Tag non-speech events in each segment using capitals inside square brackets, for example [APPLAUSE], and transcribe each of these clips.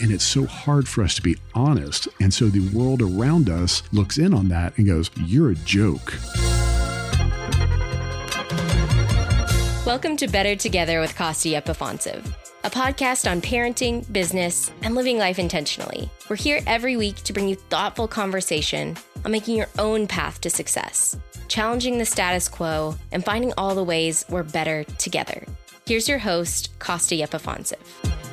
And it's so hard for us to be honest. And so the world around us looks in on that and goes, You're a joke. Welcome to Better Together with Costi Epifantsiv, a podcast on parenting, business, and living life intentionally. We're here every week to bring you thoughtful conversation on making your own path to success, challenging the status quo, and finding all the ways we're better together. Here's your host, Costi Epifantsiv.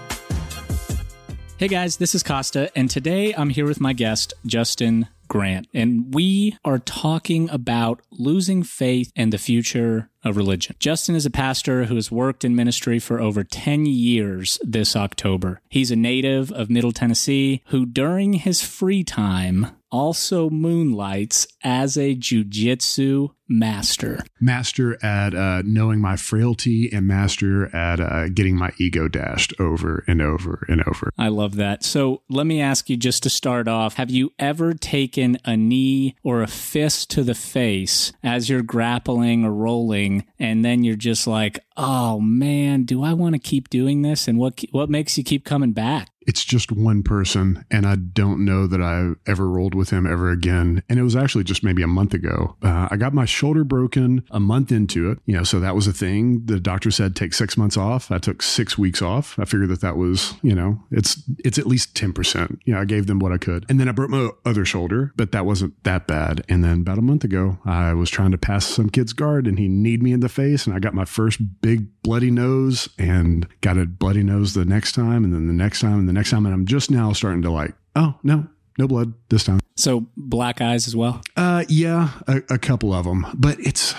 Hey guys, this is Costa, and today I'm here with my guest, Justin Grant, and we are talking about losing faith and the future of religion. Justin is a pastor who has worked in ministry for over 10 years this October. He's a native of Middle Tennessee who, during his free time, also moonlights as a jujitsu master. Master at uh, knowing my frailty and master at uh, getting my ego dashed over and over and over. I love that. So let me ask you just to start off have you ever taken a knee or a fist to the face as you're grappling or rolling, and then you're just like, oh man, do I want to keep doing this? And what, what makes you keep coming back? It's just one person and i don't know that i ever rolled with him ever again. And it was actually just maybe a month ago. Uh, i got my shoulder broken a month into it you know so that was a thing. The doctor said take six months off. I took six weeks off. I figured that that was you know it's it's at least 10% you know i gave them what i could. And then i broke my other shoulder but that wasn't that bad. And then about a month ago i was trying to pass some kid's guard and he kneed me in the face and i got my first big bloody nose and got a bloody nose the next time and then the next time and the next time, and I'm just now starting to like, oh no, no blood this time. So black eyes as well. Uh, yeah, a, a, couple of them, but it's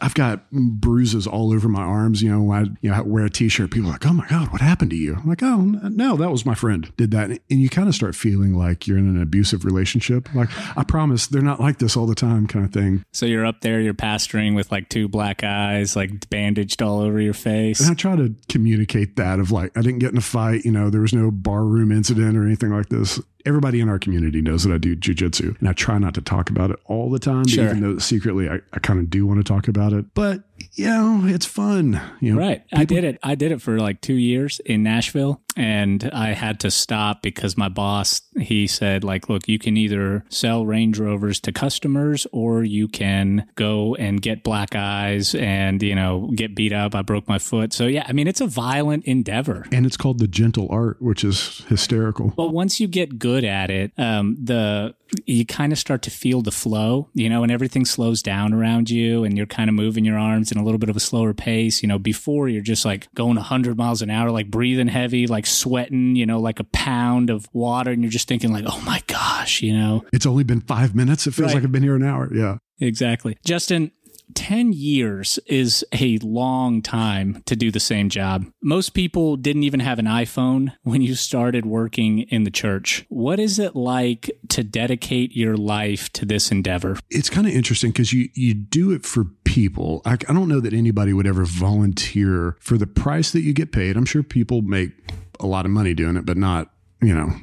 I've got bruises all over my arms. You know, I you know wear a t-shirt, people are like, "Oh my god, what happened to you?" I'm like, "Oh no, that was my friend did that," and you kind of start feeling like you're in an abusive relationship. Like, I promise they're not like this all the time, kind of thing. So you're up there, you're pastoring with like two black eyes, like bandaged all over your face. And I try to communicate that of like I didn't get in a fight. You know, there was no barroom incident or anything like this everybody in our community knows that I do jujitsu, and I try not to talk about it all the time, sure. even though secretly I, I kind of do want to talk about it. But you know, it's fun. You know, right. People- I did it. I did it for like two years in Nashville, and I had to stop because my boss he said like, look, you can either sell Range Rovers to customers or you can go and get black eyes and you know get beat up. I broke my foot. So yeah, I mean it's a violent endeavor, and it's called the gentle art, which is hysterical. But once you get good at it, um, the you kind of start to feel the flow, you know, and everything slows down around you and you're kind of moving your arms in a little bit of a slower pace. You know, before you're just like going 100 miles an hour, like breathing heavy, like sweating, you know, like a pound of water. And you're just thinking, like, oh my gosh, you know. It's only been five minutes. It feels right. like I've been here an hour. Yeah. Exactly. Justin, 10 years is a long time to do the same job. Most people didn't even have an iPhone when you started working in the church. What is it like to dedicate your life to this endeavor? It's kind of interesting because you, you do it for people. I, I don't know that anybody would ever volunteer for the price that you get paid. I'm sure people make a lot of money doing it, but not you know,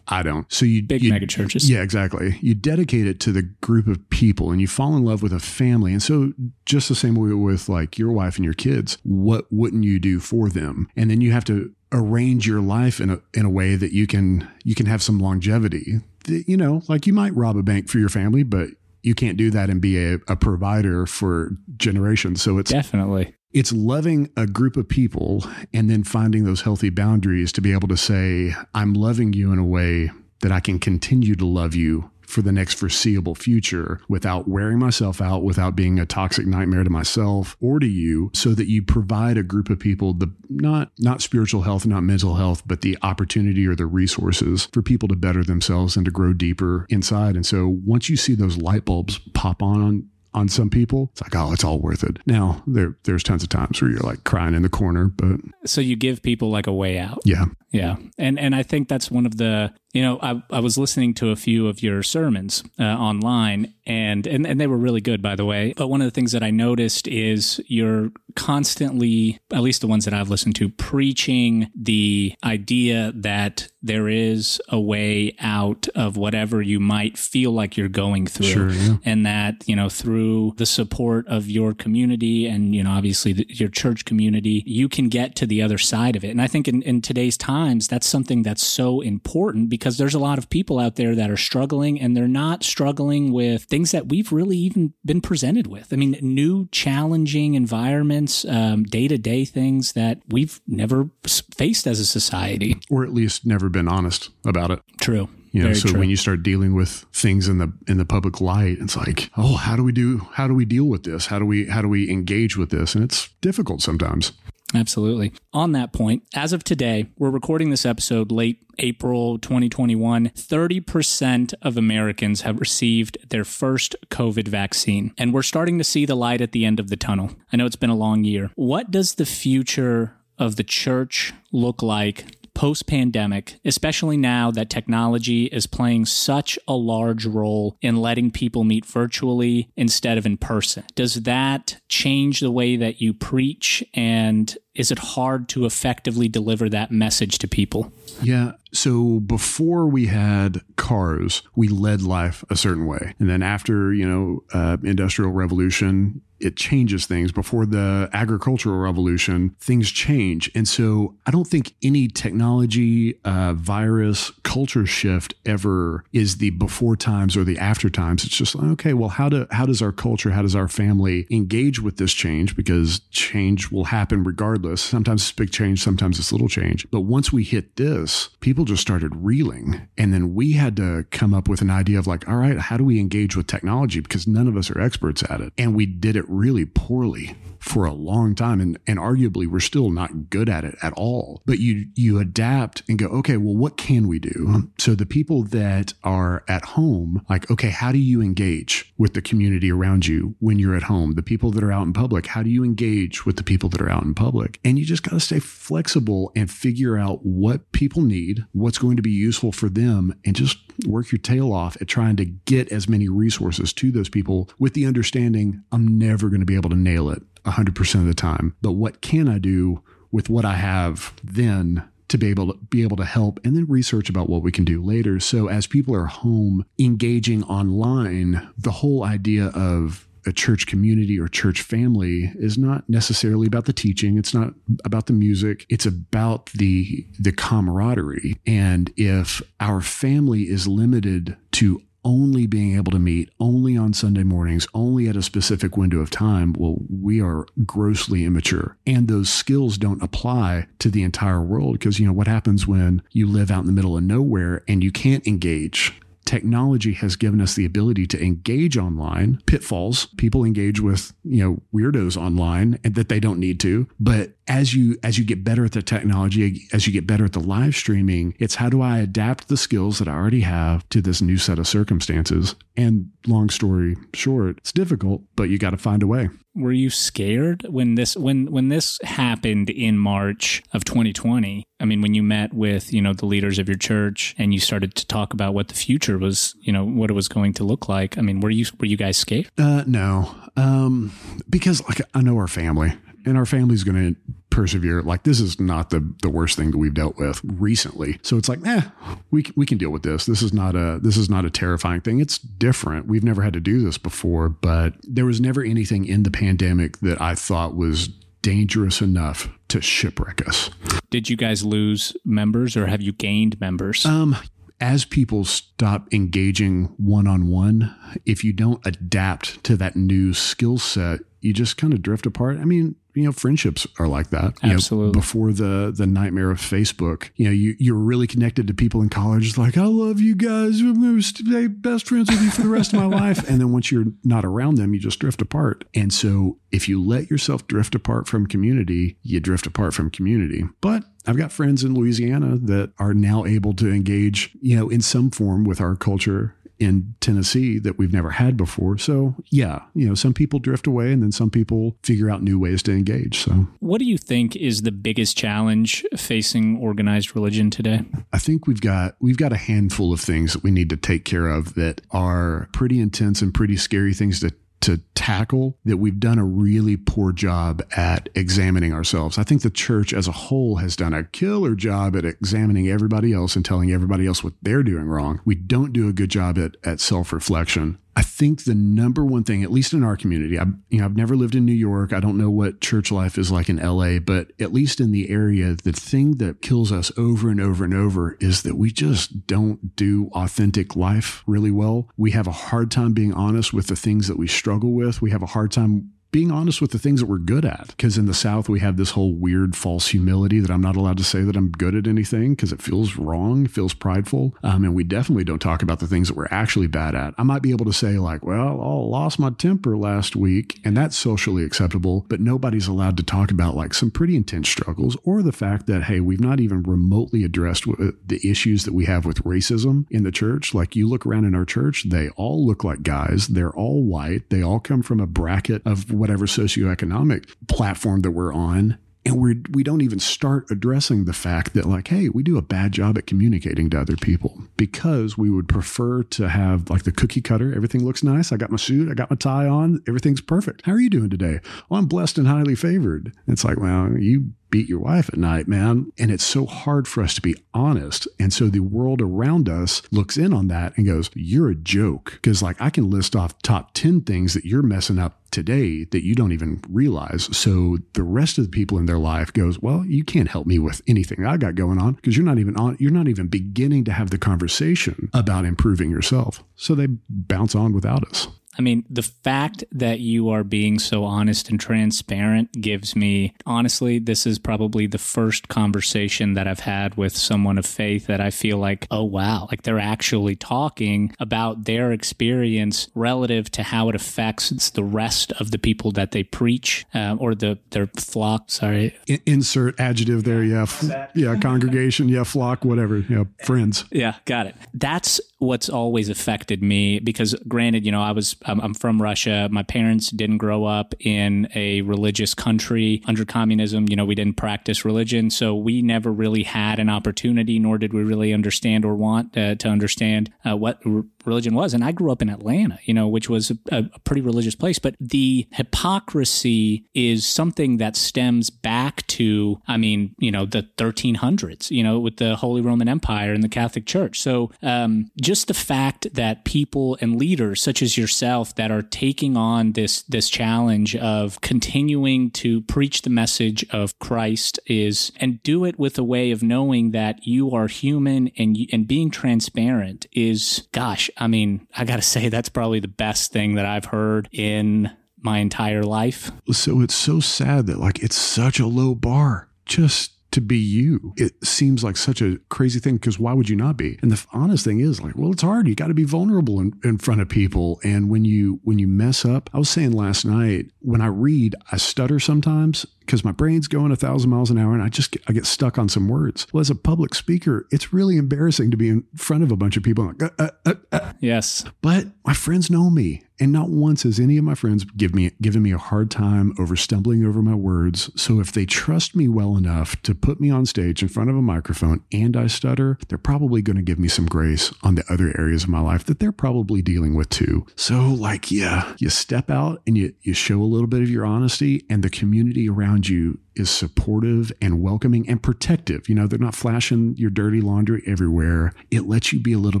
I don't. So you big you, mega churches. Yeah, exactly. You dedicate it to the group of people and you fall in love with a family. And so just the same way with like your wife and your kids, what wouldn't you do for them? And then you have to arrange your life in a in a way that you can you can have some longevity. You know, like you might rob a bank for your family, but you can't do that and be a, a provider for generations. So it's definitely it's loving a group of people and then finding those healthy boundaries to be able to say, I'm loving you in a way that I can continue to love you for the next foreseeable future without wearing myself out, without being a toxic nightmare to myself or to you, so that you provide a group of people the not not spiritual health, not mental health, but the opportunity or the resources for people to better themselves and to grow deeper inside. And so once you see those light bulbs pop on on some people, it's like, oh, it's all worth it. Now, there there's tons of times where you're like crying in the corner, but so you give people like a way out. Yeah, yeah, and and I think that's one of the you know I I was listening to a few of your sermons uh, online, and and and they were really good, by the way. But one of the things that I noticed is you're constantly, at least the ones that I've listened to, preaching the idea that there is a way out of whatever you might feel like you're going through. Sure, yeah. And that, you know, through the support of your community and, you know, obviously the, your church community, you can get to the other side of it. And I think in, in today's times, that's something that's so important because there's a lot of people out there that are struggling and they're not struggling with things that we've really even been presented with. I mean, new challenging environments, day to day things that we've never faced as a society. Or at least never been honest about it. True. You know, Very so true. when you start dealing with things in the in the public light, it's like, oh, how do we do? How do we deal with this? How do we how do we engage with this? And it's difficult sometimes. Absolutely. On that point, as of today, we're recording this episode late April 2021. 30% of Americans have received their first COVID vaccine, and we're starting to see the light at the end of the tunnel. I know it's been a long year. What does the future of the church look like post pandemic, especially now that technology is playing such a large role in letting people meet virtually instead of in person. Does that change the way that you preach? And is it hard to effectively deliver that message to people? Yeah. So before we had cars, we led life a certain way, and then after you know uh, industrial revolution, it changes things. Before the agricultural revolution, things change, and so I don't think any technology, uh, virus, culture shift ever is the before times or the after times. It's just like, okay. Well, how do how does our culture, how does our family engage with this change? Because change will happen regardless. Sometimes it's big change, sometimes it's little change. But once we hit this, people just started reeling. And then we had to come up with an idea of like, all right, how do we engage with technology? Because none of us are experts at it. And we did it really poorly for a long time. And, and arguably we're still not good at it at all. But you you adapt and go, okay, well, what can we do? So the people that are at home, like, okay, how do you engage with the community around you when you're at home? The people that are out in public, how do you engage with the people that are out in public? And you just got to stay flexible and figure out what people need, what's going to be useful for them, and just work your tail off at trying to get as many resources to those people with the understanding I'm never going to be able to nail it 100% of the time. But what can I do with what I have then to be able to be able to help and then research about what we can do later. So as people are home engaging online, the whole idea of a church community or church family is not necessarily about the teaching it's not about the music it's about the the camaraderie and if our family is limited to only being able to meet only on Sunday mornings, only at a specific window of time, well, we are grossly immature. And those skills don't apply to the entire world because, you know, what happens when you live out in the middle of nowhere and you can't engage? Technology has given us the ability to engage online. Pitfalls. People engage with, you know, weirdos online and that they don't need to. But as you as you get better at the technology, as you get better at the live streaming, it's how do I adapt the skills that I already have to this new set of circumstances? And long story short, it's difficult, but you got to find a way. Were you scared when this when when this happened in March of 2020? I mean, when you met with, you know, the leaders of your church and you started to talk about what the future was, you know, what it was going to look like. I mean, were you were you guys scared? Uh no. Um because like I know our family and our family's going to persevere. Like this is not the the worst thing that we've dealt with recently. So it's like, eh, we we can deal with this. This is not a this is not a terrifying thing. It's different. We've never had to do this before, but there was never anything in the pandemic that I thought was dangerous enough to shipwreck us. Did you guys lose members or have you gained members? Um as people stop engaging one on one, if you don't adapt to that new skill set, you just kind of drift apart. I mean, you know, friendships are like that. You know, Absolutely. before the the nightmare of Facebook, you know, you you're really connected to people in college. It's like, I love you guys. I'm going to stay best friends with you for the rest of my [LAUGHS] life. And then once you're not around them, you just drift apart. And so, if you let yourself drift apart from community, you drift apart from community. But I've got friends in Louisiana that are now able to engage, you know, in some form with our culture in Tennessee that we've never had before. So, yeah, you know, some people drift away and then some people figure out new ways to engage. So, what do you think is the biggest challenge facing organized religion today? I think we've got we've got a handful of things that we need to take care of that are pretty intense and pretty scary things to to tackle that we've done a really poor job at examining ourselves. I think the church as a whole has done a killer job at examining everybody else and telling everybody else what they're doing wrong. We don't do a good job at, at self reflection. I think the number one thing, at least in our community, I, you know, I've never lived in New York. I don't know what church life is like in LA, but at least in the area, the thing that kills us over and over and over is that we just don't do authentic life really well. We have a hard time being honest with the things that we struggle with. We have a hard time being honest with the things that we're good at. Because in the South, we have this whole weird false humility that I'm not allowed to say that I'm good at anything because it feels wrong, feels prideful. Um, and we definitely don't talk about the things that we're actually bad at. I might be able to say, like, well, I lost my temper last week, and that's socially acceptable, but nobody's allowed to talk about like some pretty intense struggles or the fact that, hey, we've not even remotely addressed the issues that we have with racism in the church. Like, you look around in our church, they all look like guys, they're all white, they all come from a bracket of whatever socioeconomic platform that we're on and we're we don't even start addressing the fact that like hey we do a bad job at communicating to other people because we would prefer to have like the cookie cutter everything looks nice i got my suit i got my tie on everything's perfect. How are you doing today? Well i'm blessed and highly favored. It's like well you beat your wife at night, man. And it's so hard for us to be honest. And so the world around us looks in on that and goes, You're a joke. Because, like, I can list off top 10 things that you're messing up today that you don't even realize. So the rest of the people in their life goes, Well, you can't help me with anything I got going on because you're not even on, you're not even beginning to have the conversation about improving yourself. So they bounce on without us. I mean, the fact that you are being so honest and transparent gives me, honestly, this is probably the first conversation that I've had with someone of faith that I feel like, oh, wow, like they're actually talking about their experience relative to how it affects the rest of the people that they preach um, or the their flock. Sorry. insert adjective there. Yeah. yeah. Congregation. Yeah. Flock, whatever. Yeah. Friends. Yeah. Got it. That's what's always affected me because granted, you know, I was I'm, I'm, from Russia. My parents didn't grow up in a religious country under communism. You know, we didn't practice religion, so we never really had an opportunity, nor did we really understand or want uh, to understand uh, what r- religion was. And I grew up in Atlanta, you know, which was a, a pretty religious place. But the hypocrisy is something that stems back to, I mean, you know, the 1300s, you know, with the Holy Roman Empire and the Catholic Church. So um, just the fact that people and leaders such as yourself that are taking on this this challenge of continuing to preach the message of Christ is and do it with a way of knowing that you are human and and being transparent is gosh I mean, I got to say, that's probably the best thing that I've heard in my entire life. So it's so sad that, like, it's such a low bar. Just to be you. It seems like such a crazy thing because why would you not be? And the honest thing is like, well, it's hard. You got to be vulnerable in, in front of people. And when you when you mess up, I was saying last night, when I read, I stutter sometimes because my brain's going a thousand miles an hour and I just get, I get stuck on some words. Well, as a public speaker, it's really embarrassing to be in front of a bunch of people. Like, uh, uh, uh, uh. Yes, but my friends know me, and not once has any of my friends give me given me a hard time over stumbling over my words. So if they trust me well enough to put me on stage in front of a microphone and I stutter, they're probably going to give me some grace on the other areas of my life that they're probably dealing with too. So like, yeah, you step out and you you show a little bit of your honesty, and the community around around you is supportive and welcoming and protective. You know, they're not flashing your dirty laundry everywhere. It lets you be a little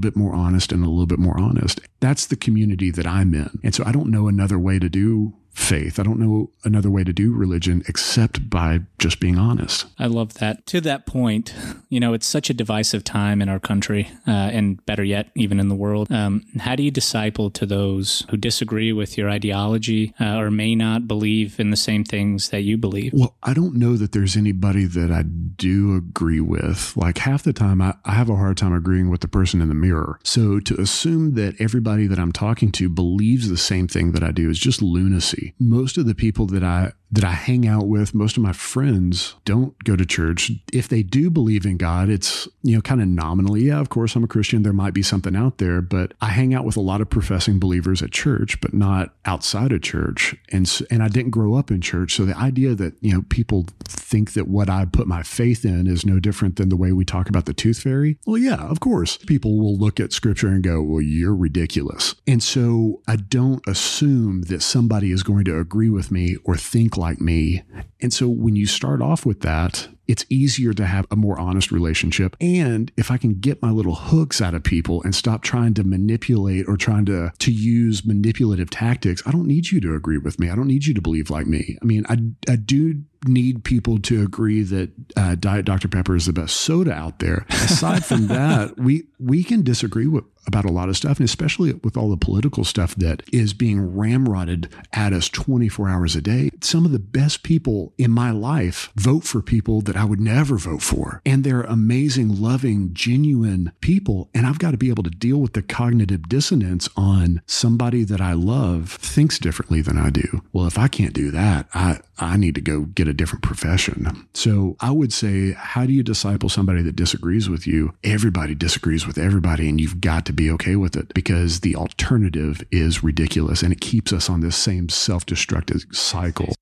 bit more honest and a little bit more honest. That's the community that I'm in. And so I don't know another way to do faith. I don't know another way to do religion except by just being honest. I love that. To that point, you know, it's such a divisive time in our country, uh, and better yet, even in the world. Um, how do you disciple to those who disagree with your ideology uh, or may not believe in the same things that you believe? Well, I don't know that there's anybody that I do agree with. Like half the time, I, I have a hard time agreeing with the person in the mirror. So to assume that everybody that I'm talking to believes the same thing that I do is just lunacy. Most of the people that I that I hang out with, most of my friends don't go to church. If they do believe in God, it's, you know, kind of nominally. Yeah, of course, I'm a Christian. There might be something out there, but I hang out with a lot of professing believers at church, but not outside of church. And, and I didn't grow up in church. So the idea that, you know, people think that what I put my faith in is no different than the way we talk about the tooth fairy. Well, yeah, of course. People will look at scripture and go, well, you're ridiculous. And so I don't assume that somebody is going to agree with me or think like me. And so when you start off with that, it's easier to have a more honest relationship. And if I can get my little hooks out of people and stop trying to manipulate or trying to, to use manipulative tactics, I don't need you to agree with me. I don't need you to believe like me. I mean, I, I do need people to agree that uh, Diet Dr. Pepper is the best soda out there. Aside from [LAUGHS] that, we we can disagree with, about a lot of stuff, and especially with all the political stuff that is being ramrodded at us 24 hours a day. Some of the best people in my life vote for people that I would never vote for, and they're amazing, loving, genuine people. And I've got to be able to deal with the cognitive dissonance on somebody that I love thinks differently than I do. Well, if I can't do that, I I need to go get a different profession. So I would say, how do you disciple somebody that disagrees with you? Everybody disagrees with everybody, and you've got to be okay with it because the alternative is ridiculous and it keeps us on this same self destructive cycle.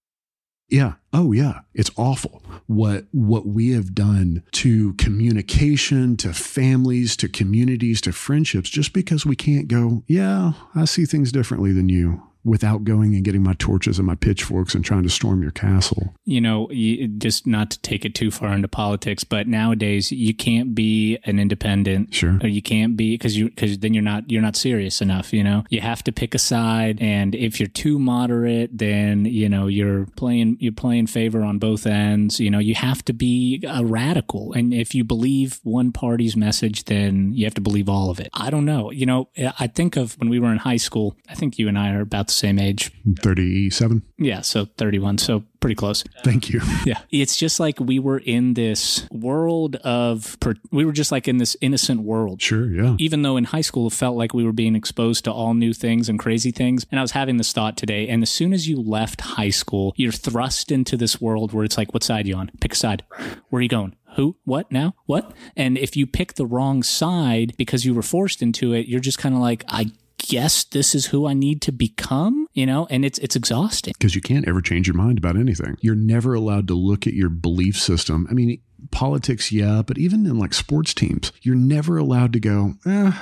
Yeah. Oh yeah. It's awful what what we have done to communication, to families, to communities, to friendships just because we can't go, yeah, I see things differently than you without going and getting my torches and my pitchforks and trying to storm your castle. You know, you, just not to take it too far into politics, but nowadays you can't be an independent. Sure. Or you can't be because you because then you're not you're not serious enough. You know, you have to pick a side, and if you're too moderate, then you know you're playing you're playing favor on both ends. You know, you have to be a radical, and if you believe one party's message, then you have to believe all of it. I don't know. You know, I think of when we were in high school. I think you and I are about the same age. 37. Yeah, so 31. So pretty close. Thank you. [LAUGHS] Yeah. It's just like we were in this world of, we were just like in this innocent world. Sure, yeah. Even though in high school it felt like we were being exposed to all new things and crazy things. And I was having this thought today. And as soon as you left high school, you're thrust into this world where it's like, what side are you on? Pick a side. Where are you going? who, what now, what? And if you pick the wrong side because you were forced into it, you're just kind of like, I guess this is who I need to become, you know, and it's it's exhausting. Because you can't ever change your mind about anything. You're never allowed to look at your belief system. I mean, politics, yeah, but even in like sports teams, you're never allowed to go, eh,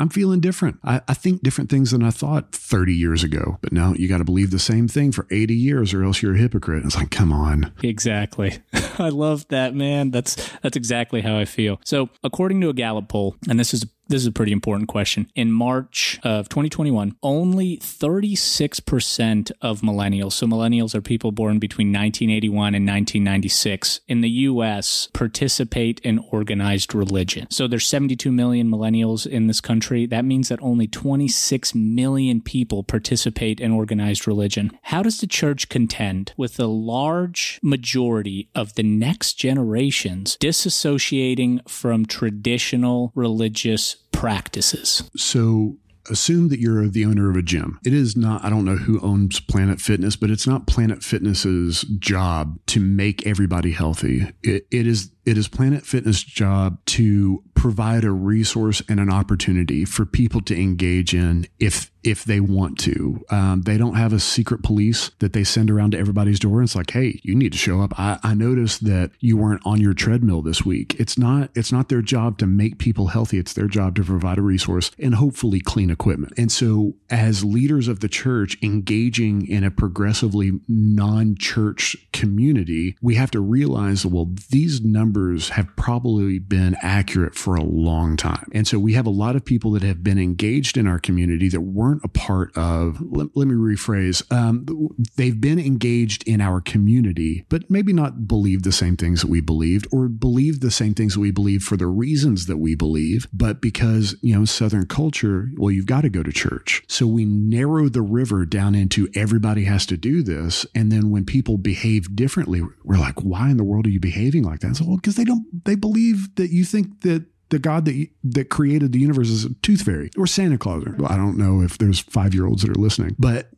I'm feeling different. I, I, think different things than I thought 30 years ago. But now you got to believe the same thing for 80 years or else you're a hypocrite. It's like, come on. Exactly. [LAUGHS] I love that, man. That's that's exactly how I feel. So, according to a Gallup poll, and this is this is a pretty important question. In March of 2021, only 36% of millennials, so millennials are people born between 1981 and 1996, in the US participate in organized religion. So there's 72 million millennials in this country. That means that only 26 million people participate in organized religion. How does the church contend with the large majority of the next generations disassociating from traditional religious practices. So assume that you're the owner of a gym. It is not, I don't know who owns Planet Fitness, but it's not Planet Fitness's job to make everybody healthy. It, it is it is Planet Fitness' job to provide a resource and an opportunity for people to engage in if if they want to. Um, they don't have a secret police that they send around to everybody's door. And it's like, hey, you need to show up. I, I noticed that you weren't on your treadmill this week. It's not it's not their job to make people healthy. It's their job to provide a resource and hopefully clean equipment. And so, as leaders of the church engaging in a progressively non-church community, we have to realize, well, these numbers numbers have probably been accurate for a long time. And so we have a lot of people that have been engaged in our community that weren't a part of, let, let me rephrase, um, they've been engaged in our community, but maybe not believed the same things that we believed or believed the same things that we believe for the reasons that we believe, but because, you know, Southern culture, well, you've got to go to church. So we narrow the river down into everybody has to do this. And then when people behave differently, we're like, why in the world are you behaving like that? So, well, because they don't they believe that you think that the God that that created the universe is a tooth fairy or Santa Claus. I don't know if there's five year olds that are listening, but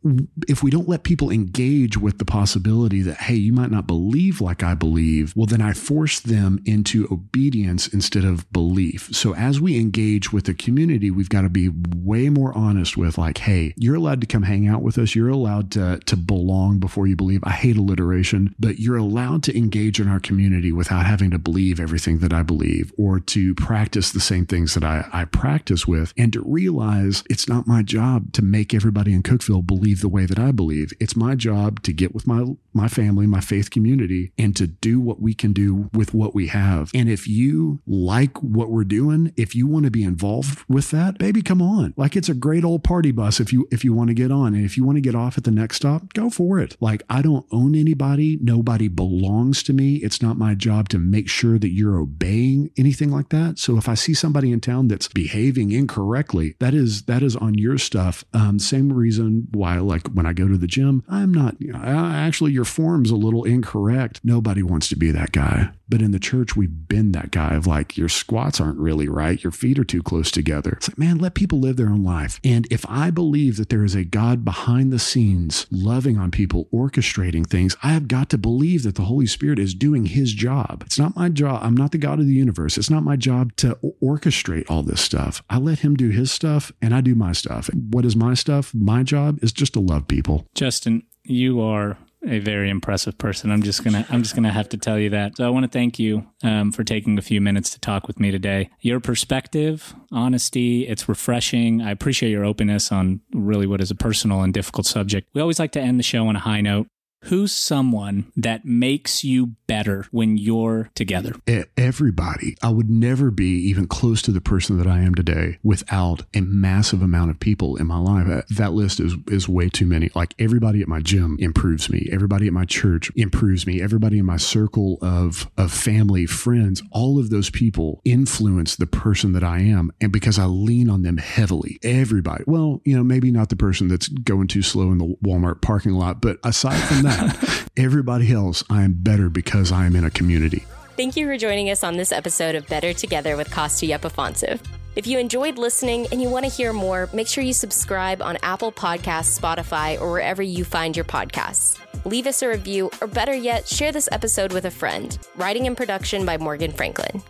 if we don't let people engage with the possibility that hey, you might not believe like I believe, well then I force them into obedience instead of belief. So as we engage with the community, we've got to be way more honest with like, hey, you're allowed to come hang out with us. You're allowed to to belong before you believe. I hate alliteration, but you're allowed to engage in our community without having to believe everything that I believe or to practice the same things that I, I practice with and to realize it's not my job to make everybody in Cookeville believe the way that I believe. It's my job to get with my my family, my faith community, and to do what we can do with what we have. And if you like what we're doing, if you want to be involved with that, baby, come on. Like it's a great old party bus if you if you want to get on. And if you want to get off at the next stop, go for it. Like I don't own anybody. Nobody belongs to me. It's not my job to make sure that you're obeying anything like that. So if I see somebody in town that's behaving incorrectly, that is that is on your stuff. Um, same reason why, like when I go to the gym, I'm not. You know, actually, your form's a little incorrect. Nobody wants to be that guy. But in the church, we've been that guy of like, your squats aren't really right. Your feet are too close together. It's like, man, let people live their own life. And if I believe that there is a God behind the scenes, loving on people, orchestrating things, I have got to believe that the Holy Spirit is doing his job. It's not my job. I'm not the God of the universe. It's not my job to orchestrate all this stuff. I let him do his stuff and I do my stuff. What is my stuff? My job is just to love people. Justin, you are a very impressive person. I'm just gonna I'm just gonna have to tell you that. So I want to thank you um, for taking a few minutes to talk with me today. Your perspective, honesty, it's refreshing. I appreciate your openness on really what is a personal and difficult subject. We always like to end the show on a high note. Who's someone that makes you better when you're together? Everybody. I would never be even close to the person that I am today without a massive amount of people in my life. Uh, that list is is way too many. Like everybody at my gym improves me. Everybody at my church improves me. Everybody in my circle of of family, friends, all of those people influence the person that I am and because I lean on them heavily. Everybody. Well, you know, maybe not the person that's going too slow in the Walmart parking lot, but aside from that [LAUGHS] Everybody else, I am better because I am in a community. Thank you for joining us on this episode of Better Together with Costa Epifantsiv. If you enjoyed listening and you want to hear more, make sure you subscribe on Apple Podcasts, Spotify, or wherever you find your podcasts. Leave us a review, or better yet, share this episode with a friend. Writing and production by Morgan Franklin.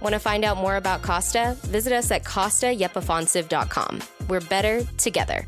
Want to find out more about Costa? Visit us at CostaYepiphonsive.com. We're better together.